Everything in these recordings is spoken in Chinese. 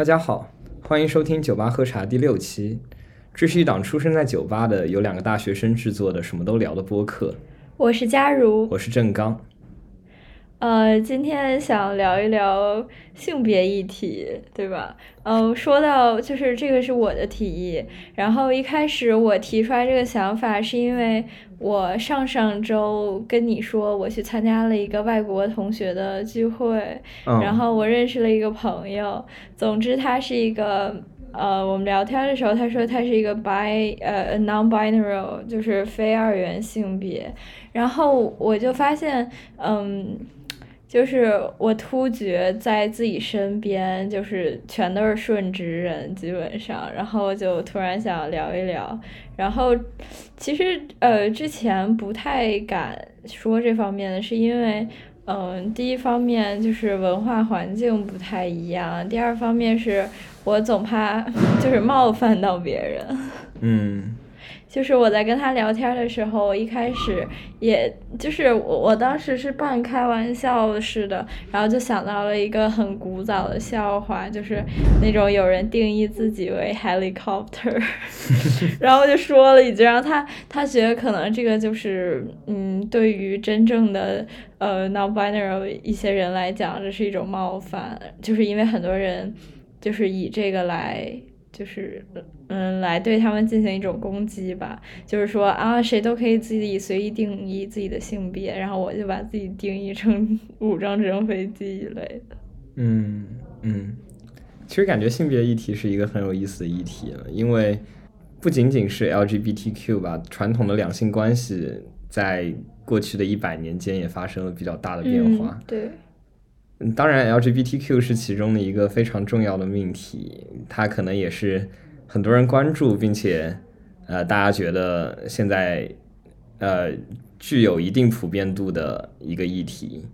大家好，欢迎收听酒吧喝茶第六期。这是一档出生在酒吧的由两个大学生制作的什么都聊的播客。我是佳如，我是郑刚。呃，今天想聊一聊性别议题，对吧？嗯，说到就是这个是我的提议，然后一开始我提出来这个想法是因为我上上周跟你说我去参加了一个外国同学的聚会，然后我认识了一个朋友，总之他是一个呃，我们聊天的时候他说他是一个 bi 呃 non-binary，就是非二元性别，然后我就发现嗯。就是我突觉在自己身边，就是全都是顺直人，基本上，然后就突然想聊一聊，然后其实呃之前不太敢说这方面的，是因为嗯第一方面就是文化环境不太一样，第二方面是我总怕 就是冒犯到别人。嗯。就是我在跟他聊天的时候，一开始也就是我我当时是半开玩笑似的，然后就想到了一个很古早的笑话，就是那种有人定义自己为 helicopter，然后就说了一句，然后他他觉得可能这个就是嗯，对于真正的呃 non-binary 一些人来讲，这是一种冒犯，就是因为很多人就是以这个来。就是嗯，来对他们进行一种攻击吧。就是说啊，谁都可以自己随意定义自己的性别，然后我就把自己定义成 武装直升飞机一类的。嗯嗯，其实感觉性别议题是一个很有意思的议题，因为不仅仅是 LGBTQ 吧，传统的两性关系在过去的一百年间也发生了比较大的变化。对。当然，LGBTQ 是其中的一个非常重要的命题，它可能也是很多人关注，并且呃，大家觉得现在呃具有一定普遍度的一个议题。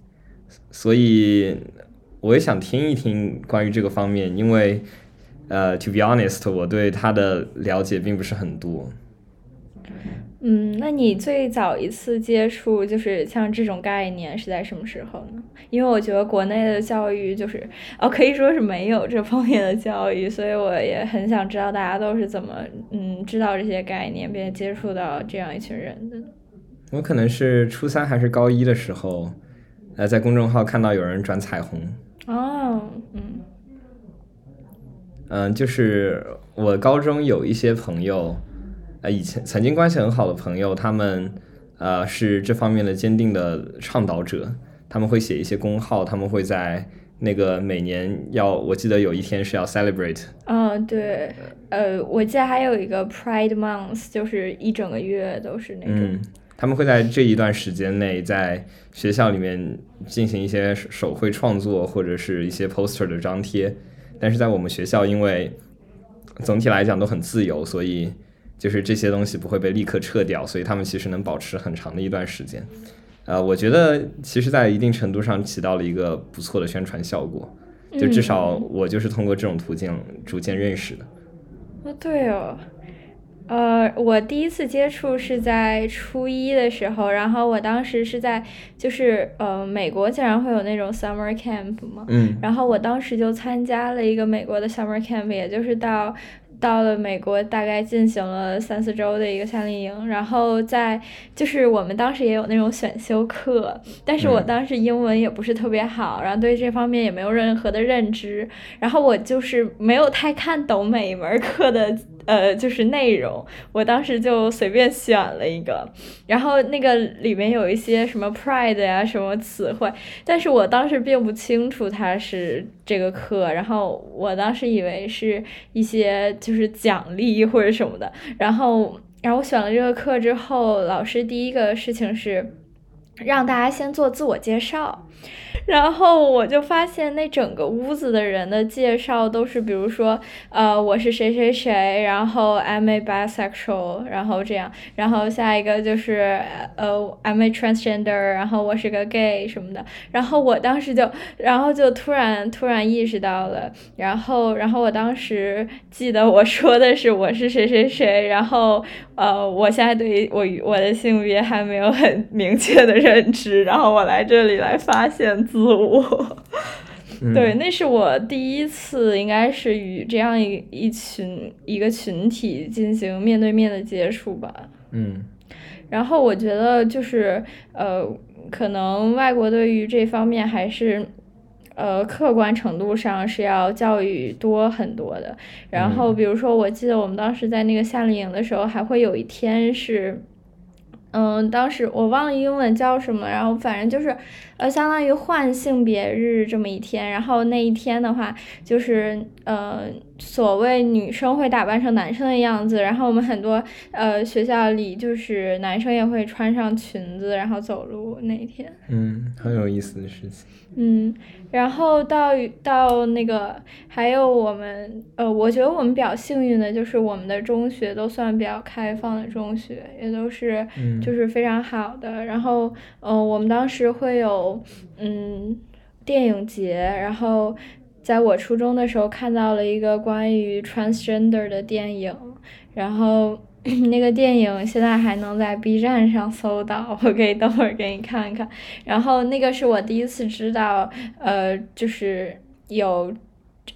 所以我也想听一听关于这个方面，因为呃，to be honest，我对它的了解并不是很多。嗯，那你最早一次接触就是像这种概念是在什么时候呢？因为我觉得国内的教育就是哦，可以说是没有这方面的教育，所以我也很想知道大家都是怎么嗯知道这些概念，并且接触到这样一群人的。我可能是初三还是高一的时候，呃，在公众号看到有人转彩虹。哦，嗯，嗯，就是我高中有一些朋友。以前曾经关系很好的朋友，他们呃是这方面的坚定的倡导者。他们会写一些公号，他们会在那个每年要，我记得有一天是要 celebrate。嗯，对，呃，我记得还有一个 Pride Month，就是一整个月都是那种。嗯，他们会在这一段时间内在学校里面进行一些手绘创作或者是一些 poster 的张贴。但是在我们学校，因为总体来讲都很自由，所以。就是这些东西不会被立刻撤掉，所以他们其实能保持很长的一段时间。呃，我觉得其实，在一定程度上起到了一个不错的宣传效果。就至少我就是通过这种途径逐渐认识的。哦，对哦。呃，我第一次接触是在初一的时候，然后我当时是在就是呃美国竟然会有那种 summer camp 嘛，嗯，然后我当时就参加了一个美国的 summer camp，也就是到。到了美国，大概进行了三四周的一个夏令营，然后在就是我们当时也有那种选修课，但是我当时英文也不是特别好，然后对这方面也没有任何的认知，然后我就是没有太看懂每一门课的。呃，就是内容，我当时就随便选了一个，然后那个里面有一些什么 pride 呀，什么词汇，但是我当时并不清楚它是这个课，然后我当时以为是一些就是奖励或者什么的，然后，然后我选了这个课之后，老师第一个事情是让大家先做自我介绍。然后我就发现那整个屋子的人的介绍都是，比如说，呃，我是谁谁谁，然后 I'm a bisexual，然后这样，然后下一个就是，呃，I'm a transgender，然后我是个 gay 什么的，然后我当时就，然后就突然突然意识到了，然后然后我当时记得我说的是我是谁谁谁，然后呃，我现在对于我我的性别还没有很明确的认知，然后我来这里来发现。自我，对，那是我第一次，应该是与这样一一群一个群体进行面对面的接触吧。嗯。然后我觉得就是呃，可能外国对于这方面还是。呃，客观程度上是要教育多很多的。然后，比如说，我记得我们当时在那个夏令营的时候，还会有一天是。嗯，当时我忘了英文叫什么，然后反正就是，呃，相当于换性别日这么一天，然后那一天的话，就是呃，所谓女生会打扮成男生的样子，然后我们很多呃学校里就是男生也会穿上裙子，然后走路那一天。嗯，很有意思的事情。嗯，然后到到那个还有我们呃，我觉得我们比较幸运的就是我们的中学都算比较开放的中学，也都是就是非常好的。然后呃，我们当时会有嗯电影节，然后在我初中的时候看到了一个关于 transgender 的电影，然后。那个电影现在还能在 B 站上搜到，我可以等会儿给你看看。然后那个是我第一次知道，呃，就是有，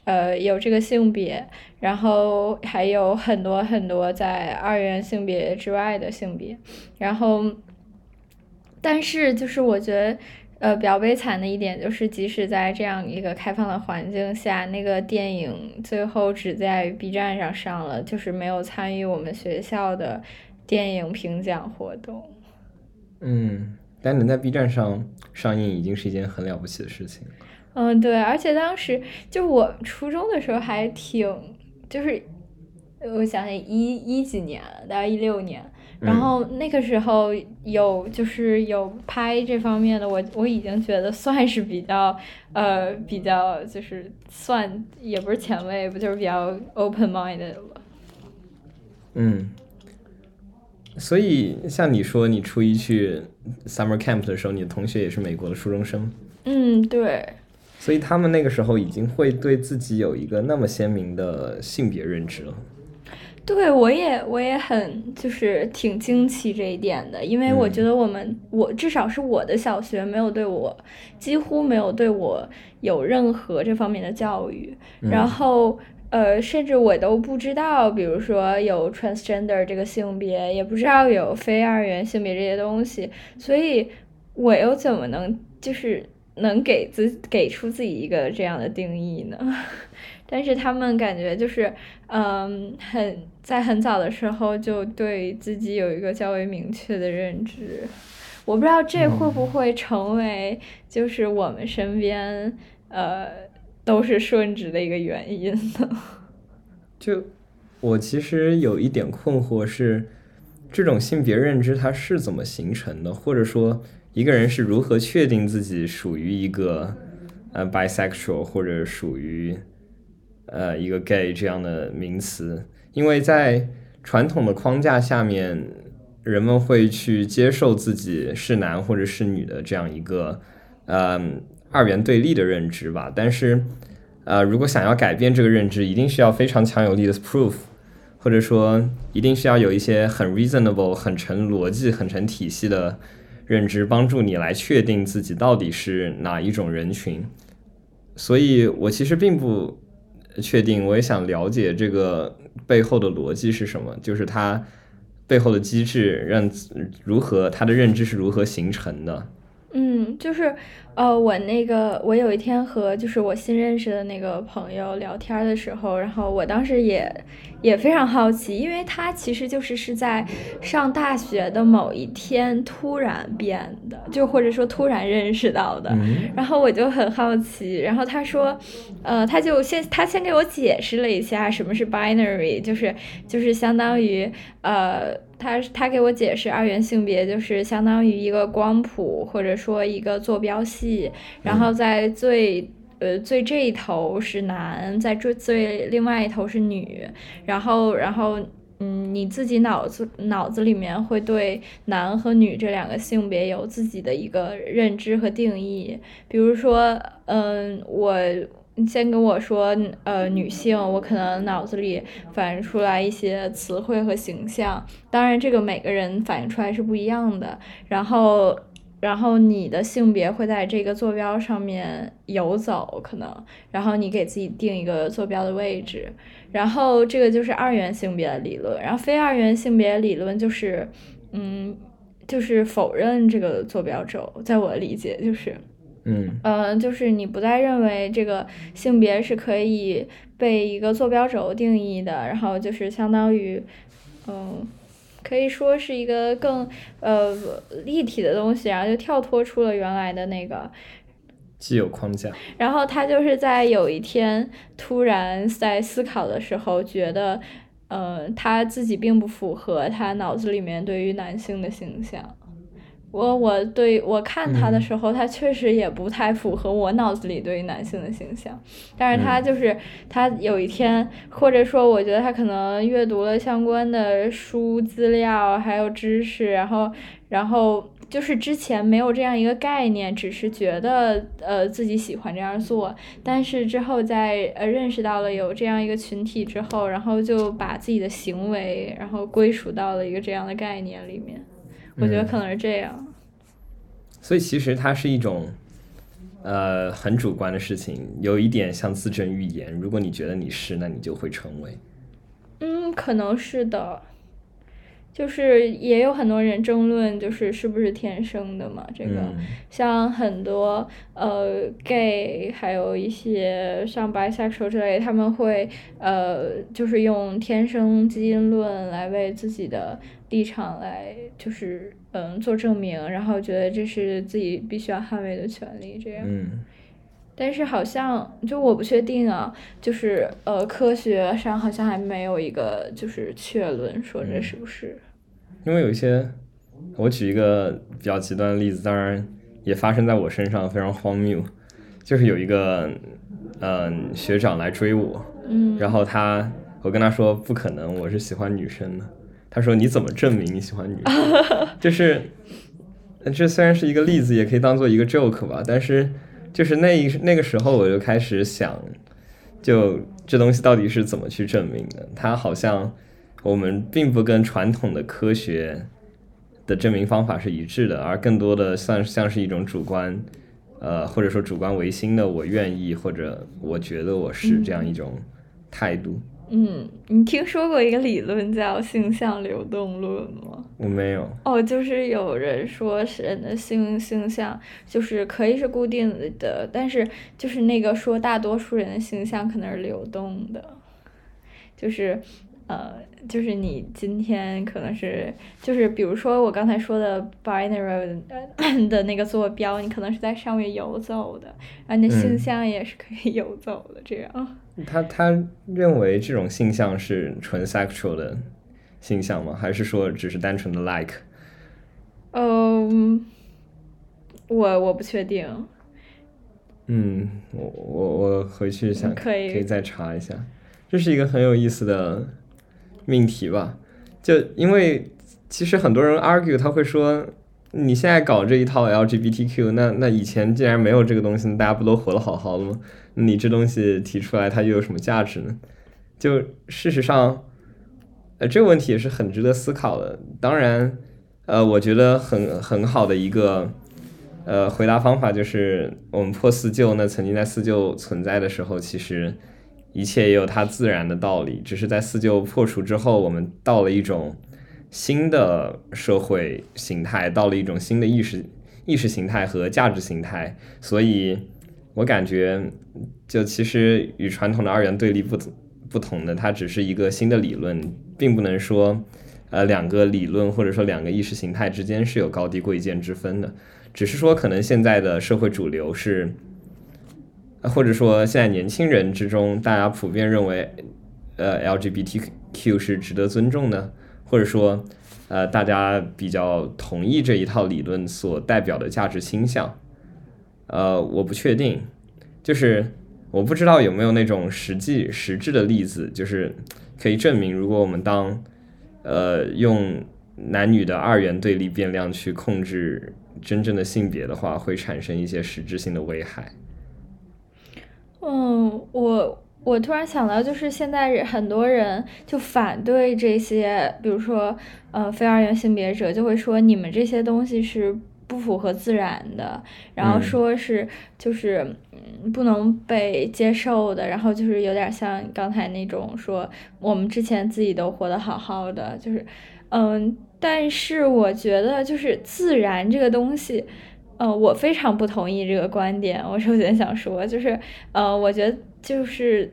呃，有这个性别，然后还有很多很多在二元性别之外的性别，然后，但是就是我觉得。呃，比较悲惨的一点就是，即使在这样一个开放的环境下，那个电影最后只在 B 站上上了，就是没有参与我们学校的电影评奖活动。嗯，但能在 B 站上上映已经是一件很了不起的事情。嗯，对，而且当时就我初中的时候还挺，就是我想想一一几年，大概一六年。然后那个时候有就是有拍这方面的，我我已经觉得算是比较呃比较就是算也不是前卫，不就是比较 open minded 了。嗯，所以像你说你初一去 summer camp 的时候，你的同学也是美国的初中生。嗯，对。所以他们那个时候已经会对自己有一个那么鲜明的性别认知了。对，我也我也很就是挺惊奇这一点的，因为我觉得我们我至少是我的小学没有对我几乎没有对我有任何这方面的教育，然后呃，甚至我都不知道，比如说有 transgender 这个性别，也不知道有非二元性别这些东西，所以我又怎么能就是能给自给出自己一个这样的定义呢？但是他们感觉就是，嗯，很在很早的时候就对自己有一个较为明确的认知，我不知道这会不会成为就是我们身边呃都是顺直的一个原因呢？就我其实有一点困惑是，这种性别认知它是怎么形成的，或者说一个人是如何确定自己属于一个呃 bisexual 或者属于。呃，一个 gay 这样的名词，因为在传统的框架下面，人们会去接受自己是男或者是女的这样一个呃二元对立的认知吧。但是，呃，如果想要改变这个认知，一定需要非常强有力的 proof，或者说一定需要有一些很 reasonable、很成逻辑、很成体系的认知，帮助你来确定自己到底是哪一种人群。所以我其实并不。确定，我也想了解这个背后的逻辑是什么，就是它背后的机制让如何，它的认知是如何形成的。嗯，就是。呃，我那个，我有一天和就是我新认识的那个朋友聊天的时候，然后我当时也也非常好奇，因为他其实就是是在上大学的某一天突然变的，就或者说突然认识到的，然后我就很好奇，然后他说，呃，他就先他先给我解释了一下什么是 binary，就是就是相当于呃，他他给我解释二元性别就是相当于一个光谱或者说一个坐标系。然后在最呃最这一头是男，在最最另外一头是女，然后然后嗯你自己脑子脑子里面会对男和女这两个性别有自己的一个认知和定义，比如说嗯我先跟我说呃女性，我可能脑子里反映出来一些词汇和形象，当然这个每个人反映出来是不一样的，然后。然后你的性别会在这个坐标上面游走，可能，然后你给自己定一个坐标的位置，然后这个就是二元性别的理论，然后非二元性别理论就是，嗯，就是否认这个坐标轴，在我理解就是，嗯，呃，就是你不再认为这个性别是可以被一个坐标轴定义的，然后就是相当于，嗯。可以说是一个更呃立体的东西，然后就跳脱出了原来的那个既有框架。然后他就是在有一天突然在思考的时候，觉得呃他自己并不符合他脑子里面对于男性的形象。我我对我看他的时候，他确实也不太符合我脑子里对于男性的形象。但是他就是他有一天，或者说我觉得他可能阅读了相关的书资料，还有知识，然后然后就是之前没有这样一个概念，只是觉得呃自己喜欢这样做。但是之后在呃认识到了有这样一个群体之后，然后就把自己的行为然后归属到了一个这样的概念里面。我觉得可能是这样，所以其实它是一种，呃，很主观的事情，有一点像自证预言。如果你觉得你是，那你就会成为。嗯，可能是的。就是也有很多人争论，就是是不是天生的嘛？这个像很多呃 gay，还有一些像 bisexual 之类，他们会呃就是用天生基因论来为自己的立场来就是嗯做证明，然后觉得这是自己必须要捍卫的权利，这样。嗯。但是好像就我不确定啊，就是呃，科学上好像还没有一个就是确论说这是不是。因为有一些，我举一个比较极端的例子，当然也发生在我身上，非常荒谬。就是有一个嗯学长来追我，嗯，然后他我跟他说不可能，我是喜欢女生的。他说你怎么证明你喜欢女生？就是这虽然是一个例子，也可以当做一个 joke 吧，但是。就是那一那个时候，我就开始想，就这东西到底是怎么去证明的？它好像我们并不跟传统的科学的证明方法是一致的，而更多的算像是一种主观，呃，或者说主观唯心的“我愿意”或者“我觉得我是”这样一种态度。嗯，你听说过一个理论叫性向流动论吗？我没有。哦，就是有人说是人的性性向就是可以是固定的，但是就是那个说大多数人的性向可能是流动的，就是。呃，就是你今天可能是，就是比如说我刚才说的 binary 的那个坐标，你可能是在上面游走的，然后你的性向也是可以游走的，这样。他他认为这种性向是纯 sexual 的性向吗？还是说只是单纯的 like？嗯，我我不确定。嗯，我我我回去想可以可以再查一下，这是一个很有意思的。命题吧，就因为其实很多人 argue，他会说你现在搞这一套 LGBTQ，那那以前既然没有这个东西，大家不都活得好好的吗？你这东西提出来，它又有什么价值呢？就事实上，呃，这个问题也是很值得思考的。当然，呃，我觉得很很好的一个呃回答方法就是，我们破四旧，那曾经在四旧存在的时候，其实。一切也有它自然的道理，只是在四旧破除之后，我们到了一种新的社会形态，到了一种新的意识意识形态和价值形态，所以我感觉，就其实与传统的二元对立不不同的，它只是一个新的理论，并不能说，呃，两个理论或者说两个意识形态之间是有高低贵贱之分的，只是说可能现在的社会主流是。或者说，现在年轻人之中，大家普遍认为，呃，LGBTQ 是值得尊重的，或者说，呃，大家比较同意这一套理论所代表的价值倾向。呃，我不确定，就是我不知道有没有那种实际实质的例子，就是可以证明，如果我们当，呃，用男女的二元对立变量去控制真正的性别的话，会产生一些实质性的危害。嗯，我我突然想到，就是现在很多人就反对这些，比如说，呃，非二元性别者就会说，你们这些东西是不符合自然的，然后说是就是嗯不能被接受的，然后就是有点像刚才那种说我们之前自己都活得好好的，就是嗯，但是我觉得就是自然这个东西，呃，我非常不同意这个观点。我首先想说就是呃，我觉得就是。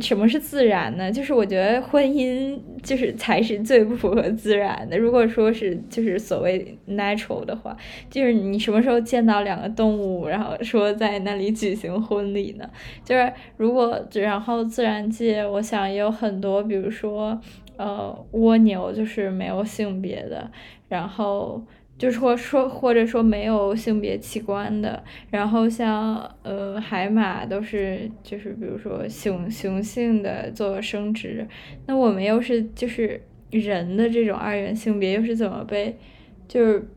什么是自然呢？就是我觉得婚姻就是才是最不符合自然的。如果说是就是所谓 natural 的话，就是你什么时候见到两个动物，然后说在那里举行婚礼呢？就是如果然后自然界，我想也有很多，比如说呃蜗牛就是没有性别的，然后。就是说说或者说没有性别器官的，然后像呃海马都是就是比如说雄雄性的做生殖，那我们又是就是人的这种二元性别又是怎么被就是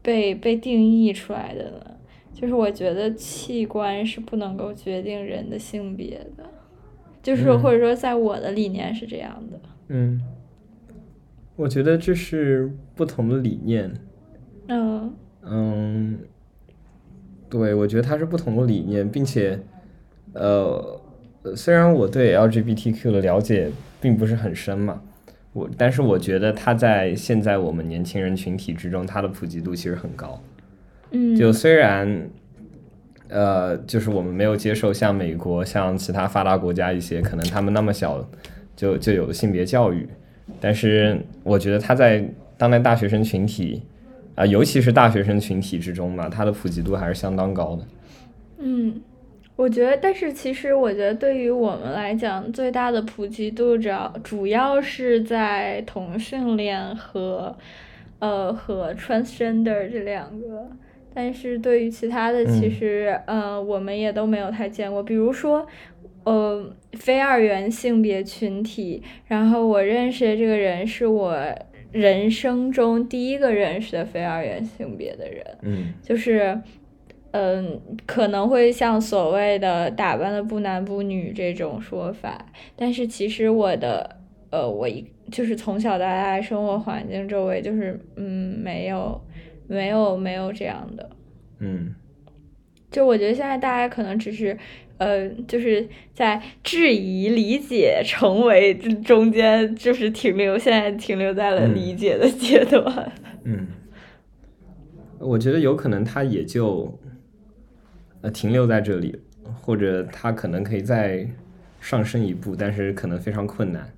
被被定义出来的呢？就是我觉得器官是不能够决定人的性别的，就是或者说在我的理念是这样的。嗯，我觉得这是不同的理念。嗯嗯，对，我觉得它是不同的理念，并且，呃，虽然我对 LGBTQ 的了解并不是很深嘛，我但是我觉得它在现在我们年轻人群体之中，它的普及度其实很高。嗯，就虽然，呃，就是我们没有接受像美国、像其他发达国家一些可能他们那么小就就有了性别教育，但是我觉得它在当代大学生群体。啊，尤其是大学生群体之中嘛，它的普及度还是相当高的。嗯，我觉得，但是其实我觉得对于我们来讲，最大的普及度主要主要是在同性恋和呃和 transgender 这两个，但是对于其他的，其实呃我们也都没有太见过，比如说呃非二元性别群体，然后我认识的这个人是我。人生中第一个认识的非二元性别的人，嗯，就是，嗯，可能会像所谓的打扮的不男不女这种说法，但是其实我的，呃，我一就是从小到大生活环境周围就是，嗯，没有，没有，没有这样的，嗯，就我觉得现在大家可能只是。呃，就是在质疑、理解、成为这中间，就是停留，现在停留在了理解的阶段。嗯，我觉得有可能他也就呃停留在这里，或者他可能可以再上升一步，但是可能非常困难。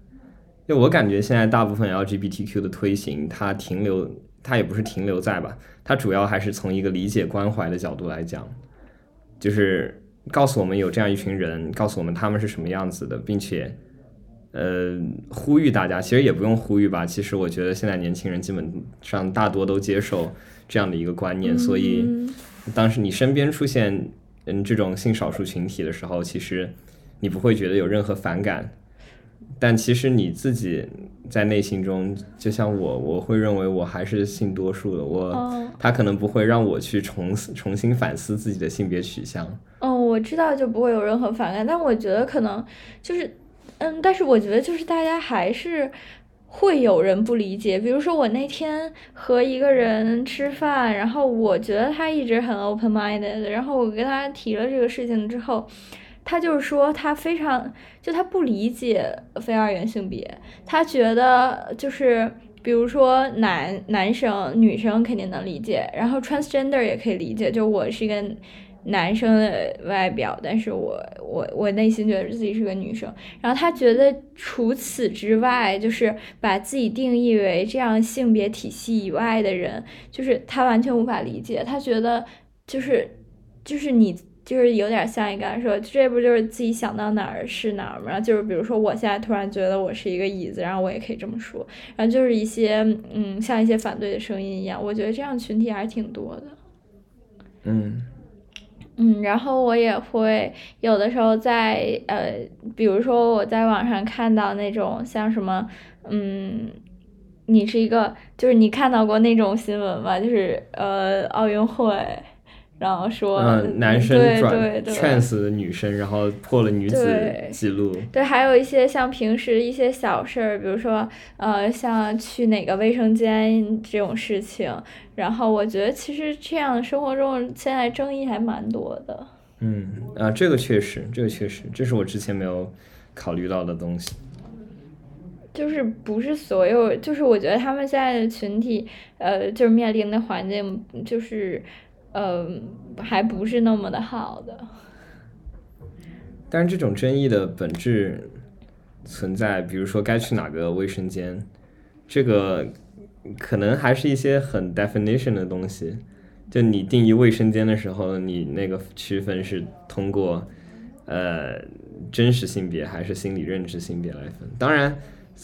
就我感觉，现在大部分 LGBTQ 的推行，它停留，它也不是停留在吧，它主要还是从一个理解关怀的角度来讲，就是。告诉我们有这样一群人，告诉我们他们是什么样子的，并且，呃，呼吁大家，其实也不用呼吁吧。其实我觉得现在年轻人基本上大多都接受这样的一个观念，所以当时你身边出现嗯这种性少数群体的时候，其实你不会觉得有任何反感。但其实你自己在内心中，就像我，我会认为我还是性多数的。我他可能不会让我去重重新反思自己的性别取向。哦，我知道就不会有任何反感，但我觉得可能就是，嗯，但是我觉得就是大家还是会有人不理解。比如说我那天和一个人吃饭，然后我觉得他一直很 open minded，然后我跟他提了这个事情之后。他就是说，他非常就他不理解非二元性别，他觉得就是比如说男男生女生肯定能理解，然后 transgender 也可以理解，就我是一个男生的外表，但是我我我内心觉得自己是个女生，然后他觉得除此之外，就是把自己定义为这样性别体系以外的人，就是他完全无法理解，他觉得就是就是你。就是有点像你刚才说，这不就是自己想到哪儿是哪儿吗？就是比如说，我现在突然觉得我是一个椅子，然后我也可以这么说。然后就是一些嗯，像一些反对的声音一样，我觉得这样群体还是挺多的。嗯嗯，然后我也会有的时候在呃，比如说我在网上看到那种像什么嗯，你是一个，就是你看到过那种新闻吗？就是呃，奥运会。然后说嗯，男生对转对对 trans 的女生，然后破了女子记录。对，还有一些像平时一些小事儿，比如说呃，像去哪个卫生间这种事情，然后我觉得其实这样生活中现在争议还蛮多的。嗯啊，这个确实，这个确实，这是我之前没有考虑到的东西。就是不是所有，就是我觉得他们现在的群体，呃，就是面临的环境，就是，呃，还不是那么的好的。但是这种争议的本质存在，比如说该去哪个卫生间，这个可能还是一些很 definition 的东西。就你定义卫生间的时候，你那个区分是通过呃真实性别还是心理认知性别来分。当然，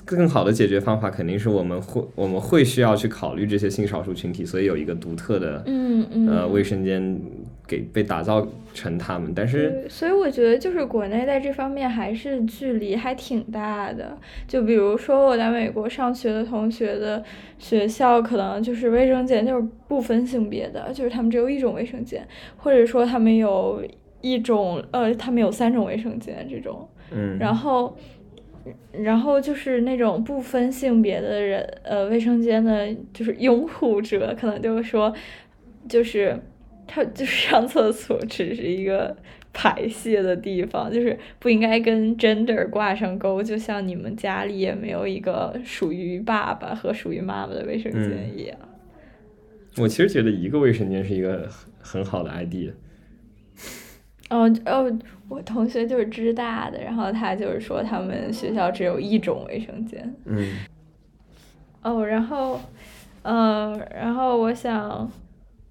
更好的解决方法肯定是我们会我们会需要去考虑这些性少数群体，所以有一个独特的嗯嗯。呃卫生间给被打造成他们，但是。所以我觉得就是国内在这方面还是距离还挺大的。就比如说我在美国上学的同学的学校，可能就是卫生间就是不分性别的，就是他们只有一种卫生间，或者说他们有一种呃，他们有三种卫生间这种。嗯，然后，然后就是那种不分性别的人，呃，卫生间的就是拥护者，可能就是说，就是他就是 上厕所只是一个排泄的地方，就是不应该跟 gender 挂上钩，就像你们家里也没有一个属于爸爸和属于妈妈的卫生间一样。我其实觉得一个卫生间是一个很很好的 idea。哦哦，我同学就是知大的，然后他就是说他们学校只有一种卫生间。嗯哦，然后，嗯、然后我想，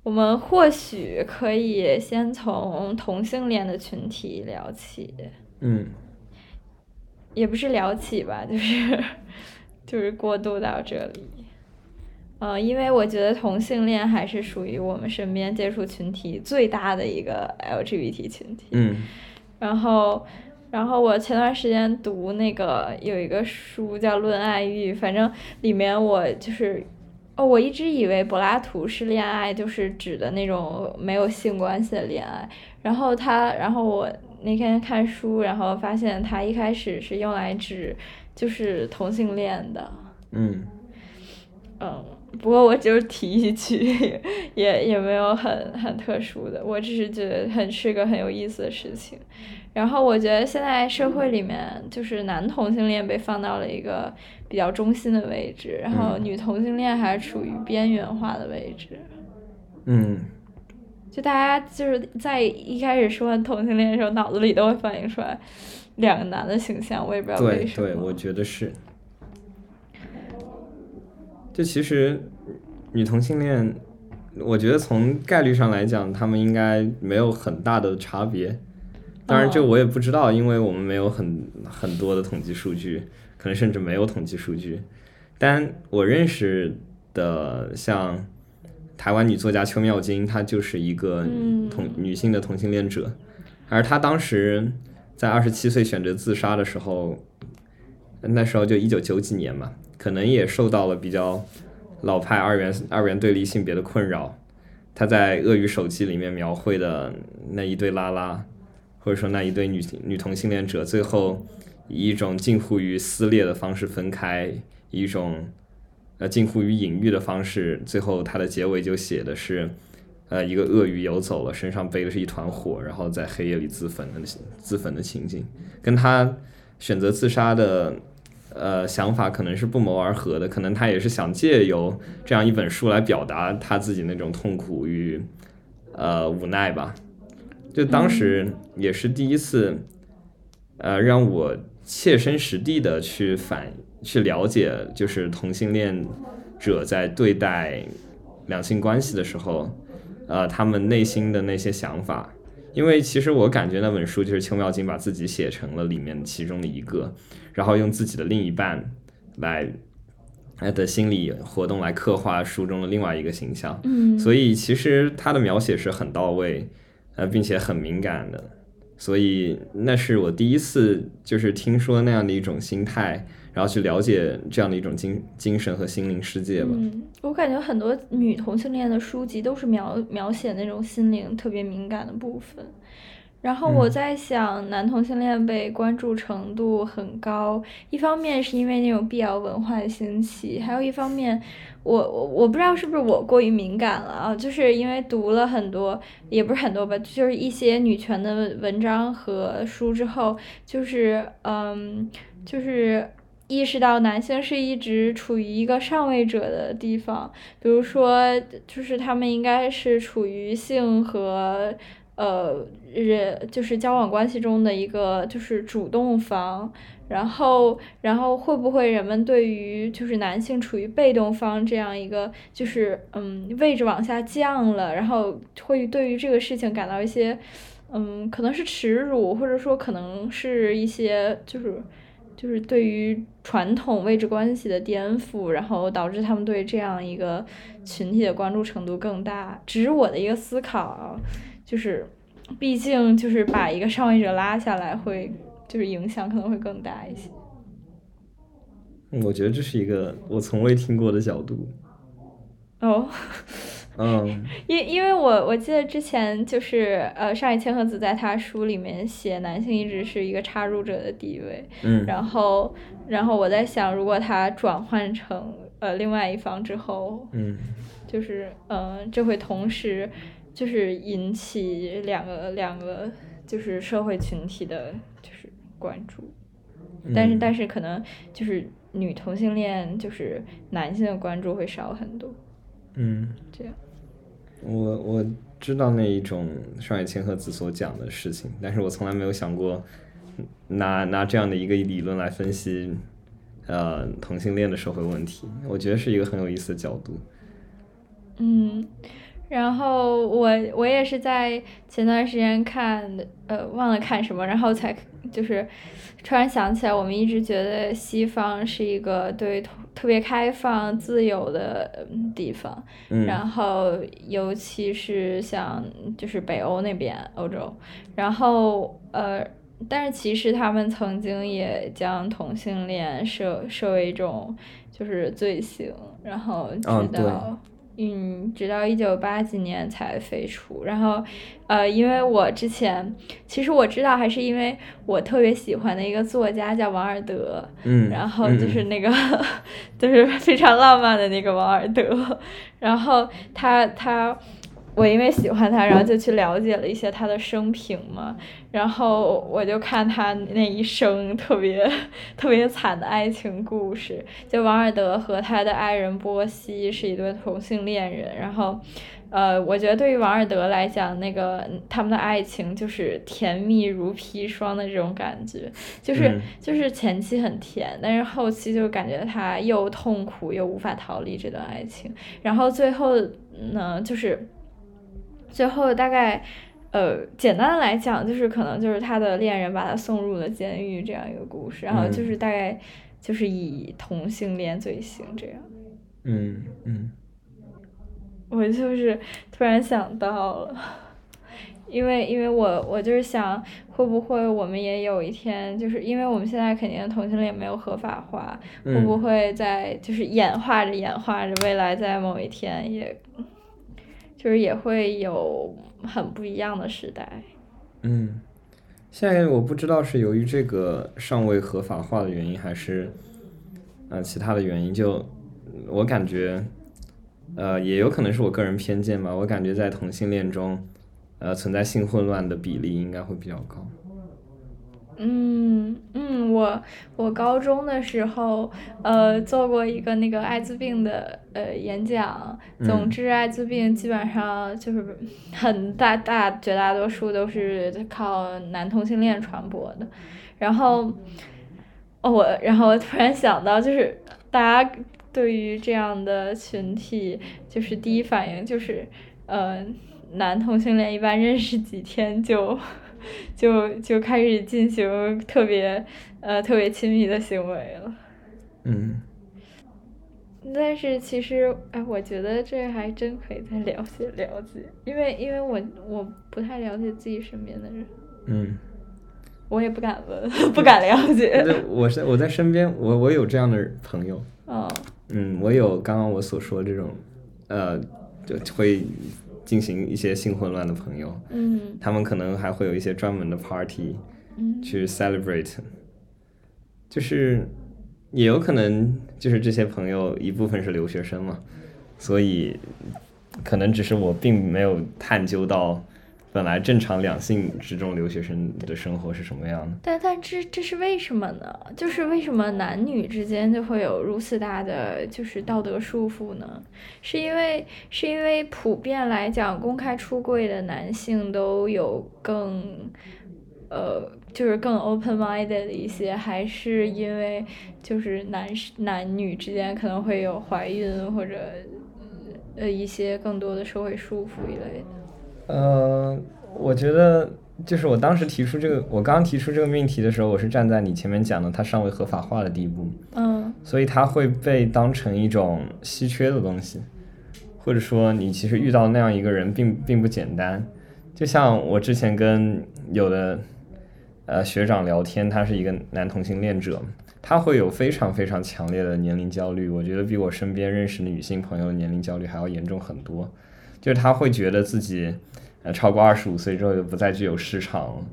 我们或许可以先从同性恋的群体聊起，嗯也不是聊起吧，就是 就是过渡到这里。嗯、因为我觉得同性恋还是属于我们身边接触群体最大的一个 LGBT 群体。嗯。然后，然后我前段时间读那个有一个书叫《论爱欲》，反正里面我就是，哦，我一直以为柏拉图式恋爱就是指的那种没有性关系的恋爱，然后他，然后我那天看书，然后发现他一开始是用来指就是同性恋的，嗯。嗯，不过我就是提一句，也也没有很很特殊的，我只是觉得很是个很有意思的事情。然后我觉得现在社会里面，就是男同性恋被放到了一个比较中心的位置，然后嗯女同性恋还处于边缘化的位置。嗯就大家就是在一开始说同性恋的时候，脑子里都会反映出来两个男的形象，我也不知道为什么。对，我觉得是。就其实女同性恋，我觉得从概率上来讲，他们应该没有很大的差别。当然，这哦我也不知道，因为我们没有很很多的统计数据，可能甚至没有统计数据。但我认识的像台湾女作家邱妙金，她就是一个嗯同、女性的同性恋者，而她当时在二十七岁选择自杀的时候，那时候就一九九几年嘛，可能也受到了比较老派二元二元对立性别的困扰。他在《鳄鱼手记》里面描绘的那一对拉拉，或者说那一对女女同性恋者，最后以一种近乎于撕裂的方式分开，以一种呃近乎于隐喻的方式，最后它的结尾就写的是，呃一个鳄鱼游走了，身上背的是一团火，然后在黑夜里自焚的自焚的情景，跟他选择自杀的。呃，想法可能是不谋而合的，可能他也是想借由这样一本书来表达他自己那种痛苦与呃无奈吧。就当时也是第一次，呃，让我切身实地的去反去了解，就是同性恋者在对待两性关系的时候，呃，他们内心的那些想法。因为其实我感觉那本书就是邱妙金把自己写成了里面其中的一个，然后用自己的另一半来他的心理活动来刻画书中的另外一个形象。嗯，所以其实他的描写是很到位，呃，并且很敏感的。所以那是我第一次就是听说那样的一种心态，然后去了解这样的一种精精神和心灵世界吧。我感觉很多女同性恋的书籍都是描描写那种心灵特别敏感的部分。然后我在想，男同性恋被关注程度很高，一方面是因为那种 BL 文化的兴起，还有一方面，我我我不知道是不是我过于敏感了啊，就是因为读了很多，也不是很多吧，就是一些女权的文章和书之后，就是嗯，就是意识到男性是一直处于一个上位者的地方，比如说，就是他们应该是处于性和。呃，人就是交往关系中的一个就是主动方，然后然后会不会人们对于就是男性处于被动方这样一个就是嗯位置往下降了，然后会对于这个事情感到一些嗯可能是耻辱，或者说可能是一些就是就是对于传统位置关系的颠覆，然后导致他们对这样一个群体的关注程度更大，只是我的一个思考。就是，毕竟就是把一个上位者拉下来，会就是影响可能会更大一些。我觉得这是一个我从未听过的角度。哦。嗯。因因为我我记得之前就是呃上野千鹤子在他书里面写男性一直是一个插入者的地位。嗯。然后然后我在想，如果他转换成呃另外一方之后，嗯，就是嗯这会同时。就是引起两个两个就是社会群体的，就是关注，但是但是可能就是女同性恋就是男性的关注会少很多，嗯，这样。我我知道那一种上野千鹤子所讲的事情，但是我从来没有想过拿拿这样的一个理论来分析呃同性恋的社会问题，我觉得是一个很有意思的角度。嗯。然后我我也是在前段时间看，呃，忘了看什么，然后才就是突然想起来，我们一直觉得西方是一个对特别开放、自由的地方，然后尤其是像就是北欧那边，欧洲，然后呃，但是其实他们曾经也将同性恋设设为一种就是罪行，然后直到。嗯，直到一九八几年才飞出。然后，呃，因为我之前其实我知道，还是因为我特别喜欢的一个作家叫王尔德。嗯。然后就是那个，就是非常浪漫的那个王尔德。然后他他。我因为喜欢他，然后就去了解了一些他的生平嘛，然后我就看他那一生特别特别惨的爱情故事。就王尔德和他的爱人波西是一对同性恋人，然后，呃，我觉得对于王尔德来讲，那个他们的爱情就是甜蜜如砒霜的这种感觉，就是就是前期很甜，但是后期就感觉他又痛苦又无法逃离这段爱情，然后最后呢，就是。最后大概，呃，简单的来讲，就是可能就是他的恋人把他送入了监狱这样一个故事，然后就是大概就是以同性恋罪行这样。嗯嗯。我就是突然想到了，因为因为我我就是想，会不会我们也有一天，就是因为我们现在肯定同性恋没有合法化，会不会在就是演化着演化着，未来在某一天也。就是也会有很不一样的时代。嗯，现在我不知道是由于这个尚未合法化的原因，还是呃其他的原因。就我感觉，呃，也有可能是我个人偏见吧。我感觉在同性恋中，呃，存在性混乱的比例应该会比较高。嗯嗯，我我高中的时候，呃，做过一个那个艾滋病的呃演讲。总之，艾滋病基本上就是很大大绝大多数都是靠男同性恋传播的。然后，哦，我然后突然想到，就是大家对于这样的群体，就是第一反应就是，呃，男同性恋一般认识几天就。就就开始进行特别呃特别亲密的行为了，嗯，但是其实哎，我觉得这还真可以再了解了解，因为因为我我不太了解自己身边的人，嗯，我也不敢问，不敢了解。对，我是我在身边，我我有这样的朋友，嗯嗯，我有刚刚我所说这种，呃，就会进行一些性混乱的朋友，嗯。他们可能还会有一些专门的 party 嗯。去 celebrate，就是也有可能就是这些朋友一部分是留学生嘛，所以可能只是我并没有探究到本来正常两性之中留学生的生活是什么样的。但但这这是为什么呢？就是为什么男女之间就会有如此大的就是道德束缚呢？是因为是因为普遍来讲，公开出柜的男性都有更呃就是更 open minded 的一些，还是因为就是男男女之间可能会有怀孕或者呃一些更多的社会束缚一类的？呃，我觉得就是我当时提出这个，我刚提出这个命题的时候，我是站在你前面讲的它尚未合法化的地步，嗯所以它会被当成一种稀缺的东西，或者说你其实遇到那样一个人并并不简单。就像我之前跟有的呃学长聊天，他是一个男同性恋者，他会有非常非常强烈的年龄焦虑，我觉得比我身边认识的女性朋友的年龄焦虑还要严重很多。就是他会觉得自己呃超过二十五岁之后就不再具有市场了。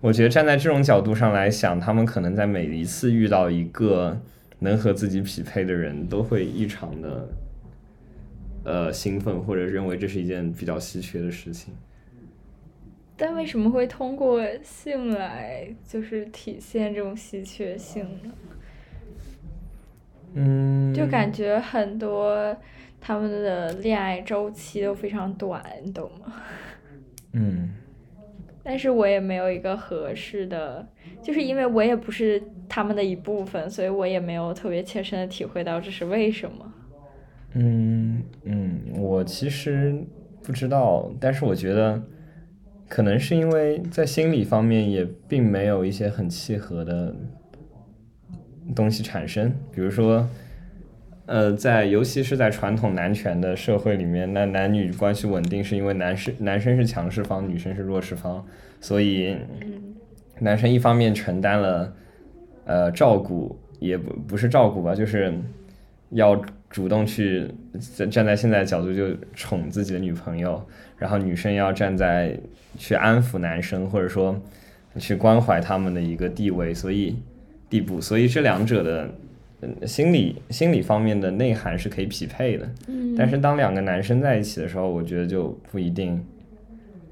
我觉得站在这种角度上来想，他们可能在每一次遇到一个能和自己匹配的人，都会异常的呃兴奋，或者认为这是一件比较稀缺的事情。但为什么会通过性来就是体现这种稀缺性呢？嗯，就感觉很多他们的恋爱周期都非常短，你懂吗？嗯但是我也没有一个合适的，就是因为我也不是他们的一部分，所以我也没有特别切身的体会到这是为什么。嗯嗯，我其实不知道，但是我觉得可能是因为在心理方面也并没有一些很契合的东西产生，比如说，呃，在尤其是在传统男权的社会里面，那男女关系稳定是因为男士男生是强势方，女生是弱势方，所以嗯男生一方面承担了呃照顾，也不不是照顾吧，就是要主动去站站在现在的角度就宠自己的女朋友，然后女生要站在去安抚男生或者说去关怀他们的一个地位，所以地步，所以这两者的。嗯心理心理方面的内涵是可以匹配的，嗯，但是当两个男生在一起的时候，我觉得就不一定。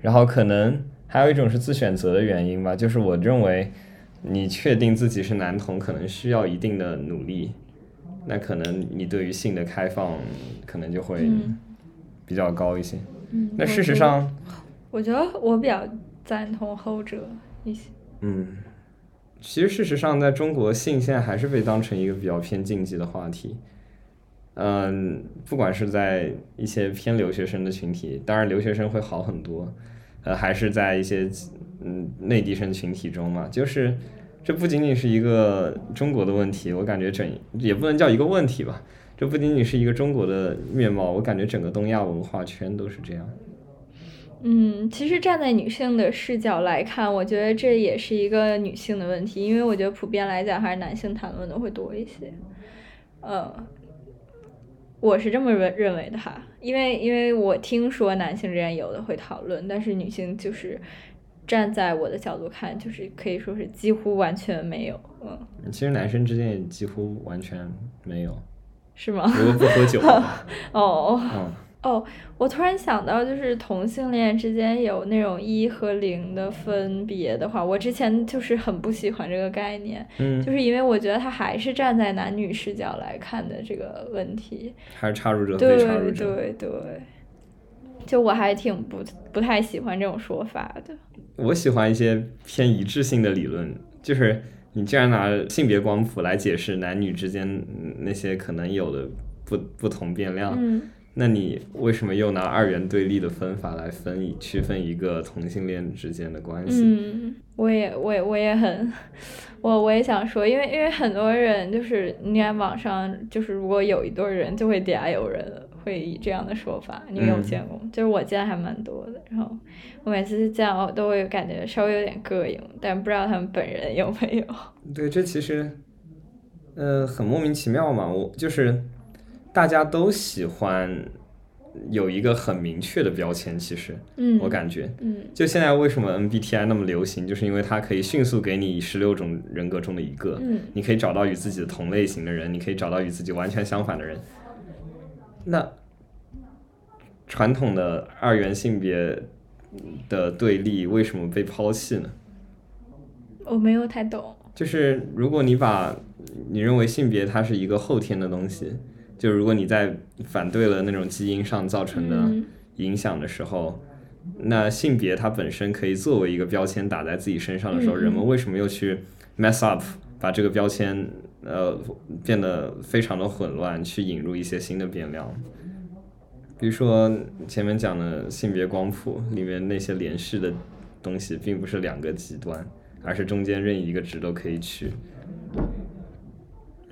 然后可能还有一种是自选择的原因吧，就是我认为你确定自己是男同，可能需要一定的努力，那可能你对于性的开放可能就会嗯比较高一些。嗯那事实上，我觉得我比较赞同后者一些。嗯，其实事实上，在中国性现在还是被当成一个比较偏禁忌的话题。嗯，不管是在一些偏留学生的群体，当然留学生会好很多，呃，还是在一些嗯内地生群体中嘛，就是这不仅仅是一个中国的问题，我感觉整也不能叫一个问题吧，这不仅仅是一个中国的面貌，我感觉整个东亚文化圈都是这样。嗯，其实站在女性的视角来看，我觉得这也是一个女性的问题，因为我觉得普遍来讲还是男性谈论的会多一些。呃，我是这么认认为的哈，因为因为我听说男性之间有的会讨论，但是女性就是站在我的角度看，就是可以说是几乎完全没有，嗯，其实男生之间也几乎完全没有，是吗？如果不喝酒，哦。嗯。哦，我突然想到，就是同性恋之间有那种一和零的分别的话，我之前就是很不喜欢这个概念，嗯，就是因为我觉得他还是站在男女视角来看的这个问题。还是插入者对非插入者。对对，就我还挺不不太喜欢这种说法的。我喜欢一些偏一致性的理论，就是你既然拿性别光谱来解释男女之间嗯那些可能有的不不同变量，嗯那你为什么又拿二元对立的分法来分一区分一个同性恋之间的关系？嗯，我也我也我也很，我我也想说，因为因为很多人就是你看网上就是如果有一对人就会底下有人会以这样的说法，你有见过吗？就是我见还蛮多的，然后我每次见我都会感觉稍微有点膈应，但不知道他们本人有没有。对，这其实，呃，很莫名其妙嘛。我就是大家都喜欢有一个很明确的标签，其实，嗯，我感觉，嗯就现在为什么 MBTI 那么流行，就是因为它可以迅速给你十六种人格中的一个，嗯你可以找到与自己的同类型的人，你可以找到与自己完全相反的人。那传统的二元性别的对立为什么被抛弃呢？我没有太懂。就是如果你把你认为性别它是一个后天的东西，就如果你在反对了那种基因上造成的嗯影响的时候，那性别它本身可以作为一个标签打在自己身上的时候，人们为什么又去 mess up 把这个标签呃变得非常的混乱，去引入一些新的变量？比如说前面讲的性别光谱里面那些连续的东西，并不是两个极端，而是中间任意一个值都可以取。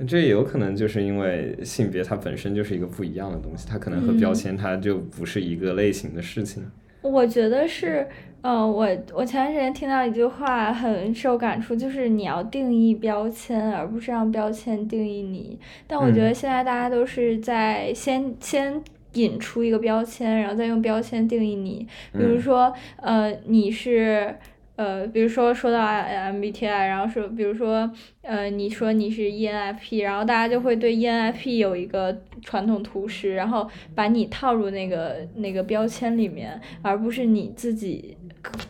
这也有可能就是因为性别它本身就是一个不一样的东西，它可能和标嗯签它就不是一个类型的事情。我觉得是，呃，我我前段时间听到一句话很受感触，就是你要定义标签，而不是让标签定义你。但我觉得嗯现在大家都是在先先引出一个标签，然后再用标签定义你。比如嗯说，呃，你是。呃，比如说说到 MBTI，然后说，比如说，呃，你说你是 ENFP，然后大家就会对 ENFP 有一个传统图示，然后把你套入那个那个标签里面，而不是你自己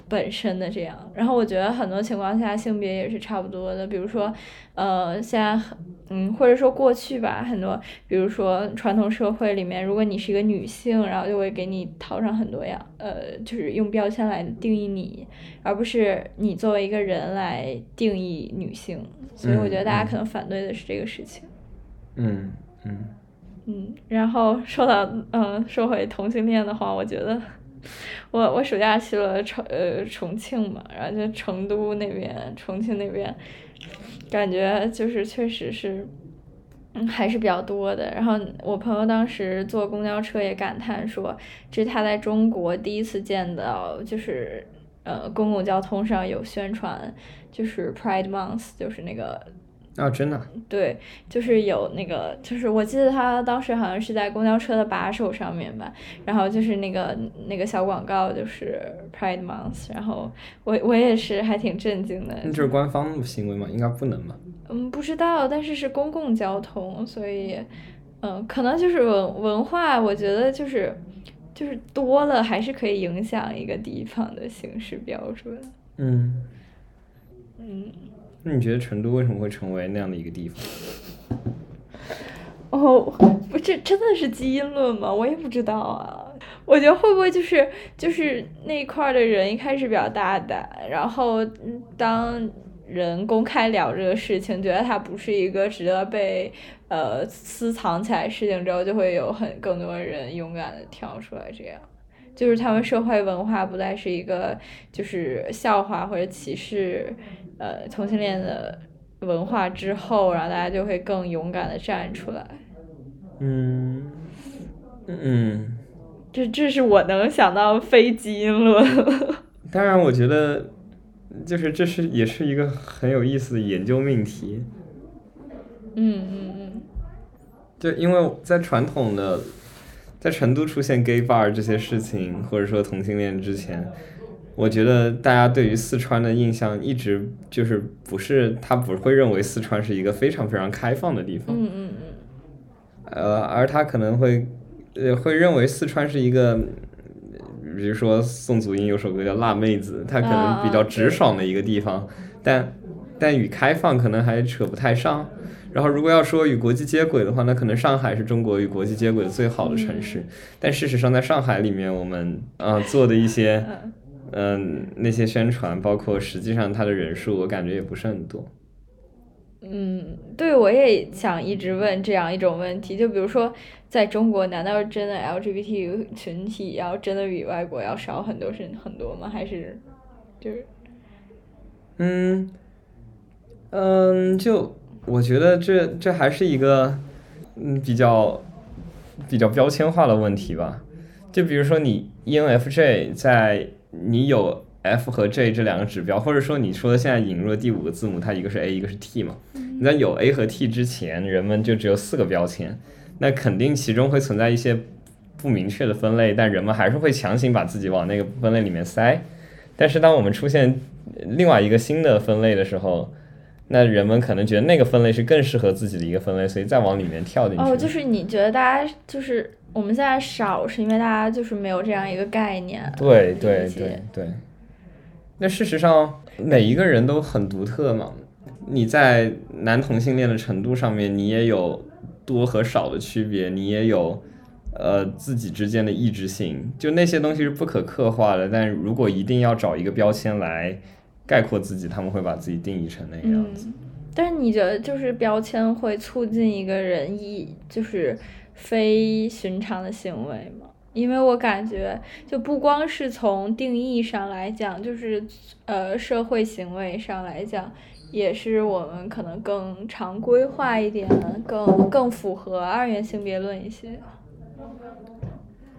本身的这样。然后我觉得很多情况下性别也是差不多的，比如说，呃，现在很嗯，或者说过去吧，很多，比如说传统社会里面，如果你是一个女性，然后就会给你套上很多样，呃，就是用标签来定义你，而不是你作为一个人来定义女性。所以我觉得大家可能反对的是这个事情。嗯嗯嗯，然后说到嗯，说回同性恋的话，我觉得 我我暑假去了重呃重庆嘛，然后就成都那边、重庆那边，感觉就是确实是，嗯，还是比较多的。然后我朋友当时坐公交车也感叹说，这是他在中国第一次见到，就是呃公共交通上有宣传，就是 Pride Month，就是那个啊，真的啊，对，就是有那个，就是我记得他当时好像是在公交车的把手上面吧，然后就是那个那个小广告就是 Pride Month，然后我我也是还挺震惊的，那这是官方的行为吗？应该不能吧？嗯，不知道，但是是公共交通，所以嗯，可能就是文文化，我觉得就是就是多了还是可以影响一个地方的行事标准，嗯，嗯。那你觉得成都为什么会成为那样的一个地方？哦，不，这真的是基因论吗？我也不知道啊。我觉得会不会就是就是那一块儿的人一开始比较大胆，然后嗯当人公开聊这个事情，觉得它不是一个值得被呃私藏起来事情之后，就会有很更多人勇敢的跳出来，这样。就是他们社会文化不再是一个就是笑话或者歧视呃同性恋的文化之后，然后大家就会更勇敢的站出来。嗯嗯，这这是我能想到非基因论。当然，我觉得就是这是也是一个很有意思的研究命题。嗯嗯嗯就因为在传统的，在成都出现 gay bar 这些事情，或者说同性恋之前，我觉得大家对于四川的印象一直就是不是他不会认为四川是一个非常非常开放的地方，嗯嗯呃，而他可能会呃会认为四川是一个。比如说宋祖英有首歌叫《辣妹子》，他可能比较直爽的一个地方，但但与开放可能还扯不太上。然后如果要说与国际接轨的话，那可能上海是中国与国际接轨的最好的城市。但事实上，在上海里面，我们啊、呃做的一些嗯嗯、那些宣传，包括实际上它的人数，我感觉也不是很多。嗯，对，我也想一直问这样一种问题，就比如说，在中国，难道是真的 LGBT 群体要真的比外国要少很多是很多吗？还是就是嗯嗯，就我觉得这这还是一个嗯比较比较标签化的问题吧。就比如说你 ENFJ 在你有 F 和 J 这两个指标，或者说你说的现在引入的第五个字母，它一个是 A，一个是 T 嘛。你在有 A 和 T 之前，人们就只有四个标签，那肯定其中会存在一些不明确的分类，但人们还是会强行把自己往那个分类里面塞。但是当我们出现另外一个新的分类的时候，那人们可能觉得那个分类是更适合自己的一个分类，所以再往里面跳进去。哦，就是你觉得大家就是我们现在少，是因为大家就是没有这样一个概念。对对对对。那事实上，每一个人都很独特嘛。你在男同性恋的程度上面，你也有多和少的区别，你也有呃自己之间的异质性，就那些东西是不可刻画的。但如果一定要找一个标签来概括自己，他们会把自己定义成那个样子。但是你觉得，就是标签会促进一个人一就是非寻常的行为吗？因为我感觉，就不光是从定义上来讲，就是呃社会行为上来讲，也是我们可能更常规化一点，更更符合二元性别论一些。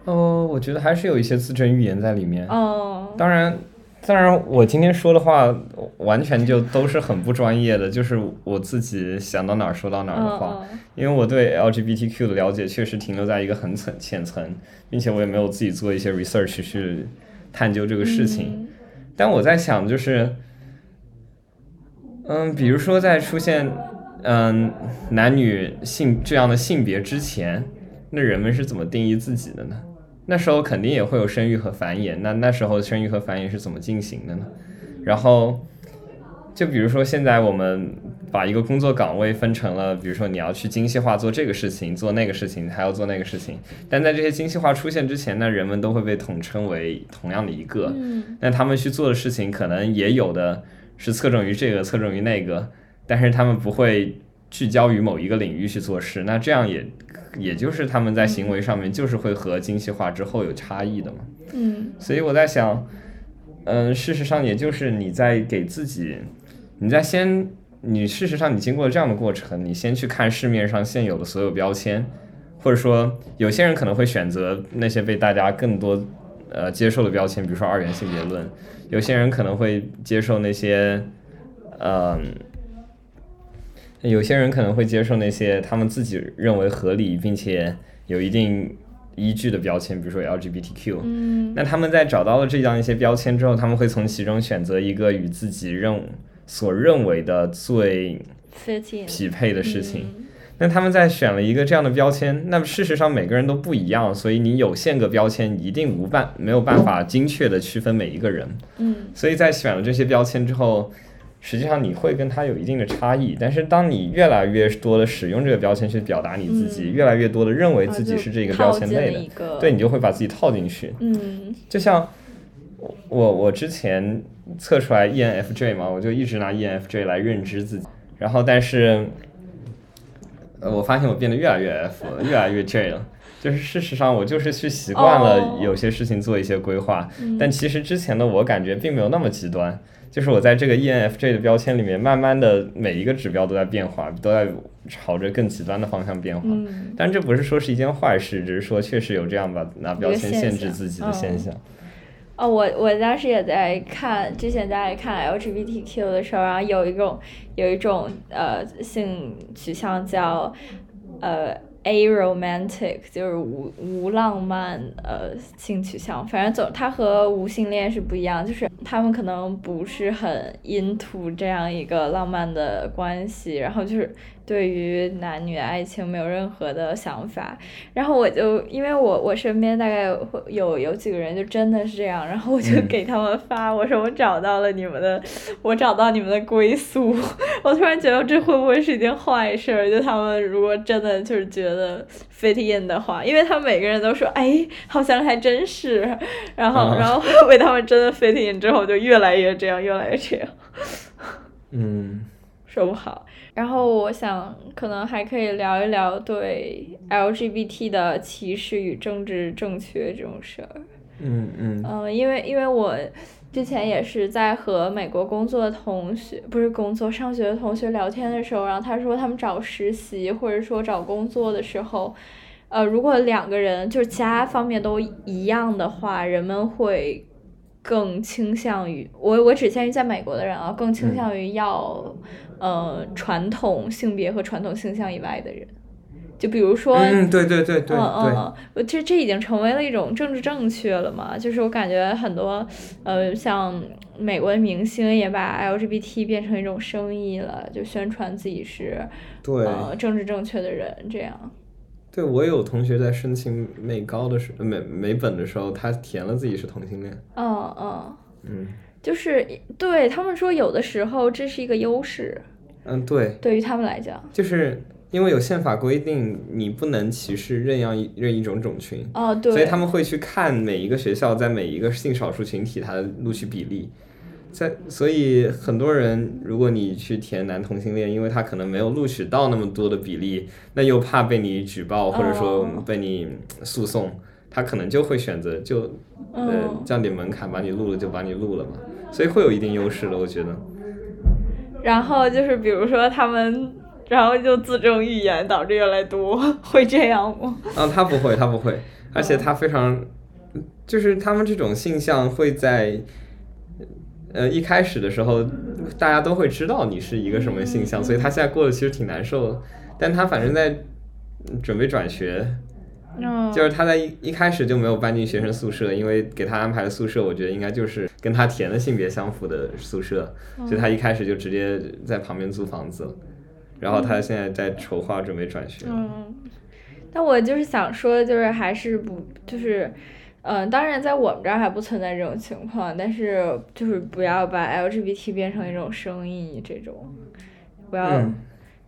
哦，我觉得还是有一些自证预言在里面。哦。当然。当然，我今天说的话完全就都是很不专业的，就是我自己想到哪儿说到哪儿的话。因为我对 LGBTQ 的了解确实停留在一个很层浅层，并且我也没有自己做一些 research 去探究这个事情。但我在想，就是，嗯，比如说在出现嗯男女性这样的性别之前，那人们是怎么定义自己的呢？那时候肯定也会有生育和繁衍，那那时候生育和繁衍是怎么进行的呢？然后，就比如说现在我们把一个工作岗位分成了，比如说你要去精细化做这个事情，做那个事情，还要做那个事情。但在这些精细化出现之前，那人们都会被统称为同样的一个。那他们去做的事情可能也有的是侧重于这个，侧重于那个，但是他们不会聚焦于某一个领域去做事。那这样也。也就是他们在行为上面就是会和精细化之后有差异的嘛。嗯。所以我在想，嗯，事实上也就是你在给自己，你在先，你事实上你经过了这样的过程，你先去看市面上现有的所有标签，或者说有些人可能会选择那些被大家更多呃接受的标签，比如说二元性别论，有些人可能会接受那些，嗯。有些人可能会接受那些他们自己认为合理并且有一定依据的标签，比如说 LGBTQ。嗯。那他们在找到了这样一些标签之后，他们会从其中选择一个与自己认所认为的最匹配的事情。那他们在选了一个这样的标签，那么事实上每个人都不一样，所以你有限个标签一定无办没有办法精确的区分每一个人。嗯。所以在选了这些标签之后。实际上你会跟他有一定的差异，但是当你越来越多的使用这个标签去表达你自己，越来越多的认为自己是这个标签内的，对你就会把自己套进去。嗯，就像我我之前测出来 ENFJ 嘛，我就一直拿 ENFJ 来认知自己，然后但是，呃，我发现我变得越来越 F，了越来越 J 了。就是事实上我就是去习惯了有些事情做一些规划，但其实之前的我感觉并没有那么极端。就是我在这个 ENFJ 的标签里面，慢慢的每一个指标都在变化，都在朝着更极端的方向变化。嗯。但这不是说是一件坏事，只是说确实有这样吧拿标签限制自己的现象。哦，我我当时也在看，之前在看 LGBTQ 的时候，然后有一种有一种呃性取向叫呃。A romantic 就是无无浪漫呃性取向，反正总它和无性恋是不一样，就是他们可能不是很 into 这样一个浪漫的关系，然后就是。对于男女爱情没有任何的想法，然后我就因为我我身边大概会有有几个人就真的是这样，然后我就给他们发我说我找到了你们的，我找到你们的归宿，我突然觉得这会不会是一件坏事？就他们如果真的就是觉得 fit in 的话，因为他们每个人都说哎好像还真是，然后然后为他们真的 fit in 之后就越来越这样越来越这样，嗯，说不好。然后我想，可能还可以聊一聊对 LGBT 的歧视与政治正确这种事儿。嗯嗯。嗯，因为因为我之前也是在和美国工作的同学，不是工作上学的同学聊天的时候，然后他说他们找实习或者说找工作的时候，呃，如果两个人就是其他方面都一样的话，人们会更倾向于我我只限于在美国的人啊，更倾向于要、呃传统性别和传统性向以外的人。就比如说，嗯，对对对对嗯嗯这这已经成为了一种政治正确了嘛？就是我感觉很多，呃，像美国的明星也把 LGBT 变成一种生意了，就宣传自己是对呃政治正确的人，这样。对我有同学在申请美高的时美美本的时候，他填了自己是同性恋。嗯嗯，嗯就是对他们说，有的时候这是一个优势，嗯，对，对于他们来讲。就是因为有宪法规定，你不能歧视任样一任一种种群，哦，对。所以他们会去看每一个学校在每一个性少数群体它的录取比例。在，所以很多人，如果你去填男同性恋，因为他可能没有录取到那么多的比例，那又怕被你举报或者说哦被你诉讼，他可能就会选择就呃嗯降点门槛，把你录了就把你录了嘛，所以会有一定优势的，我觉得。然后就是比如说他们，然后就自证预言，导致越来越多，会这样吗？啊，他不会，他不会，而且他非常，就是他们这种性向会在，呃，一开始的时候，大家都会知道你是一个什么性向，所以他现在过得其实挺难受的。但他反正在准备转学，嗯，就是他在一一开始就没有搬进学生宿舍，因为给他安排的宿舍，我觉得应该就是跟他填的性别相符的宿舍，所以他一开始就直接在旁边租房子了。然后他现在在筹划准备转学。嗯，但我就是想说，就是还是不就是，嗯、当然在我们这儿还不存在这种情况，但是就是不要把 LGBT 变成一种生意，这种不要、嗯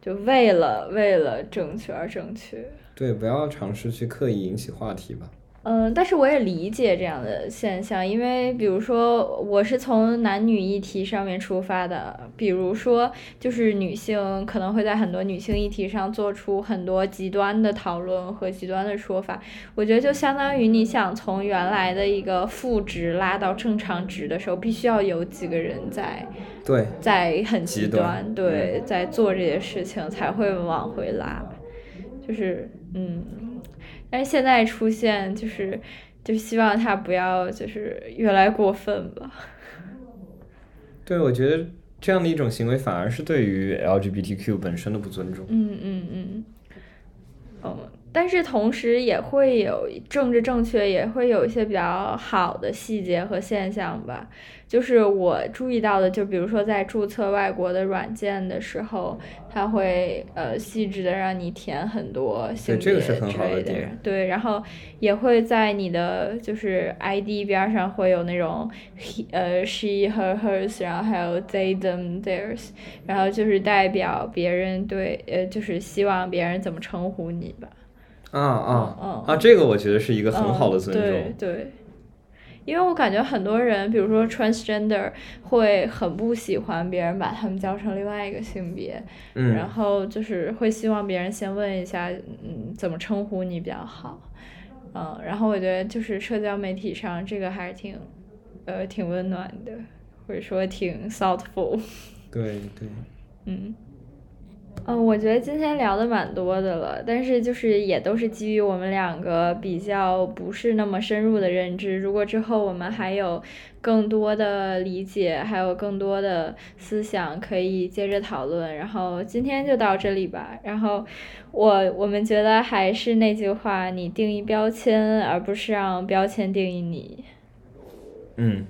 就为了为了争取而正确。对，不要尝试去刻意引起话题吧。嗯，但是我也理解这样的现象，因为比如说我是从男女议题上面出发的，比如说就是女性可能会在很多女性议题上做出很多极端的讨论和极端的说法，我觉得就相当于你想从原来的一个负值拉到正常值的时候，必须要有几个人在对，在很极端，对，在做这些事情才会往回拉，就是嗯，但是现在出现就是就希望他不要就是越来越过分吧，对，我觉得这样的一种行为反而是对于 LGBTQ 本身的不尊重。嗯嗯嗯，嗯，但是同时也会有政治正确，也会有一些比较好的细节和现象吧。就是我注意到的，就比如说在注册外国的软件的时候，它会呃细致的让你填很多性别这个是很之好的点类的人，对，然后也会在你的就是 ID 边儿上会有那种 he 呃 she her hers，然后还有 they them theirs，然后就是代表别人对呃就是希望别人怎么称呼你吧。啊啊嗯啊！这个我觉得是一个很好的尊重。对，因为我感觉很多人，比如说 transgender，会很不喜欢别人把他们叫成另外一个性别，嗯然嗯，后就是会希望别人先问一下，嗯，怎么称呼你比较好。嗯，然后我觉得就是社交媒体上这个还是挺，呃，挺温暖的，或者说挺 thoughtful。对对。嗯，嗯，我觉得今天聊的蛮多的了，但是就是也都是基于我们两个比较不是那么深入的认知。如果之后我们还有更多的理解，还有更多的思想，可以接着讨论。然后今天就到这里吧。然后我我们觉得还是那句话，你定义标签，而不是让标签定义你。嗯，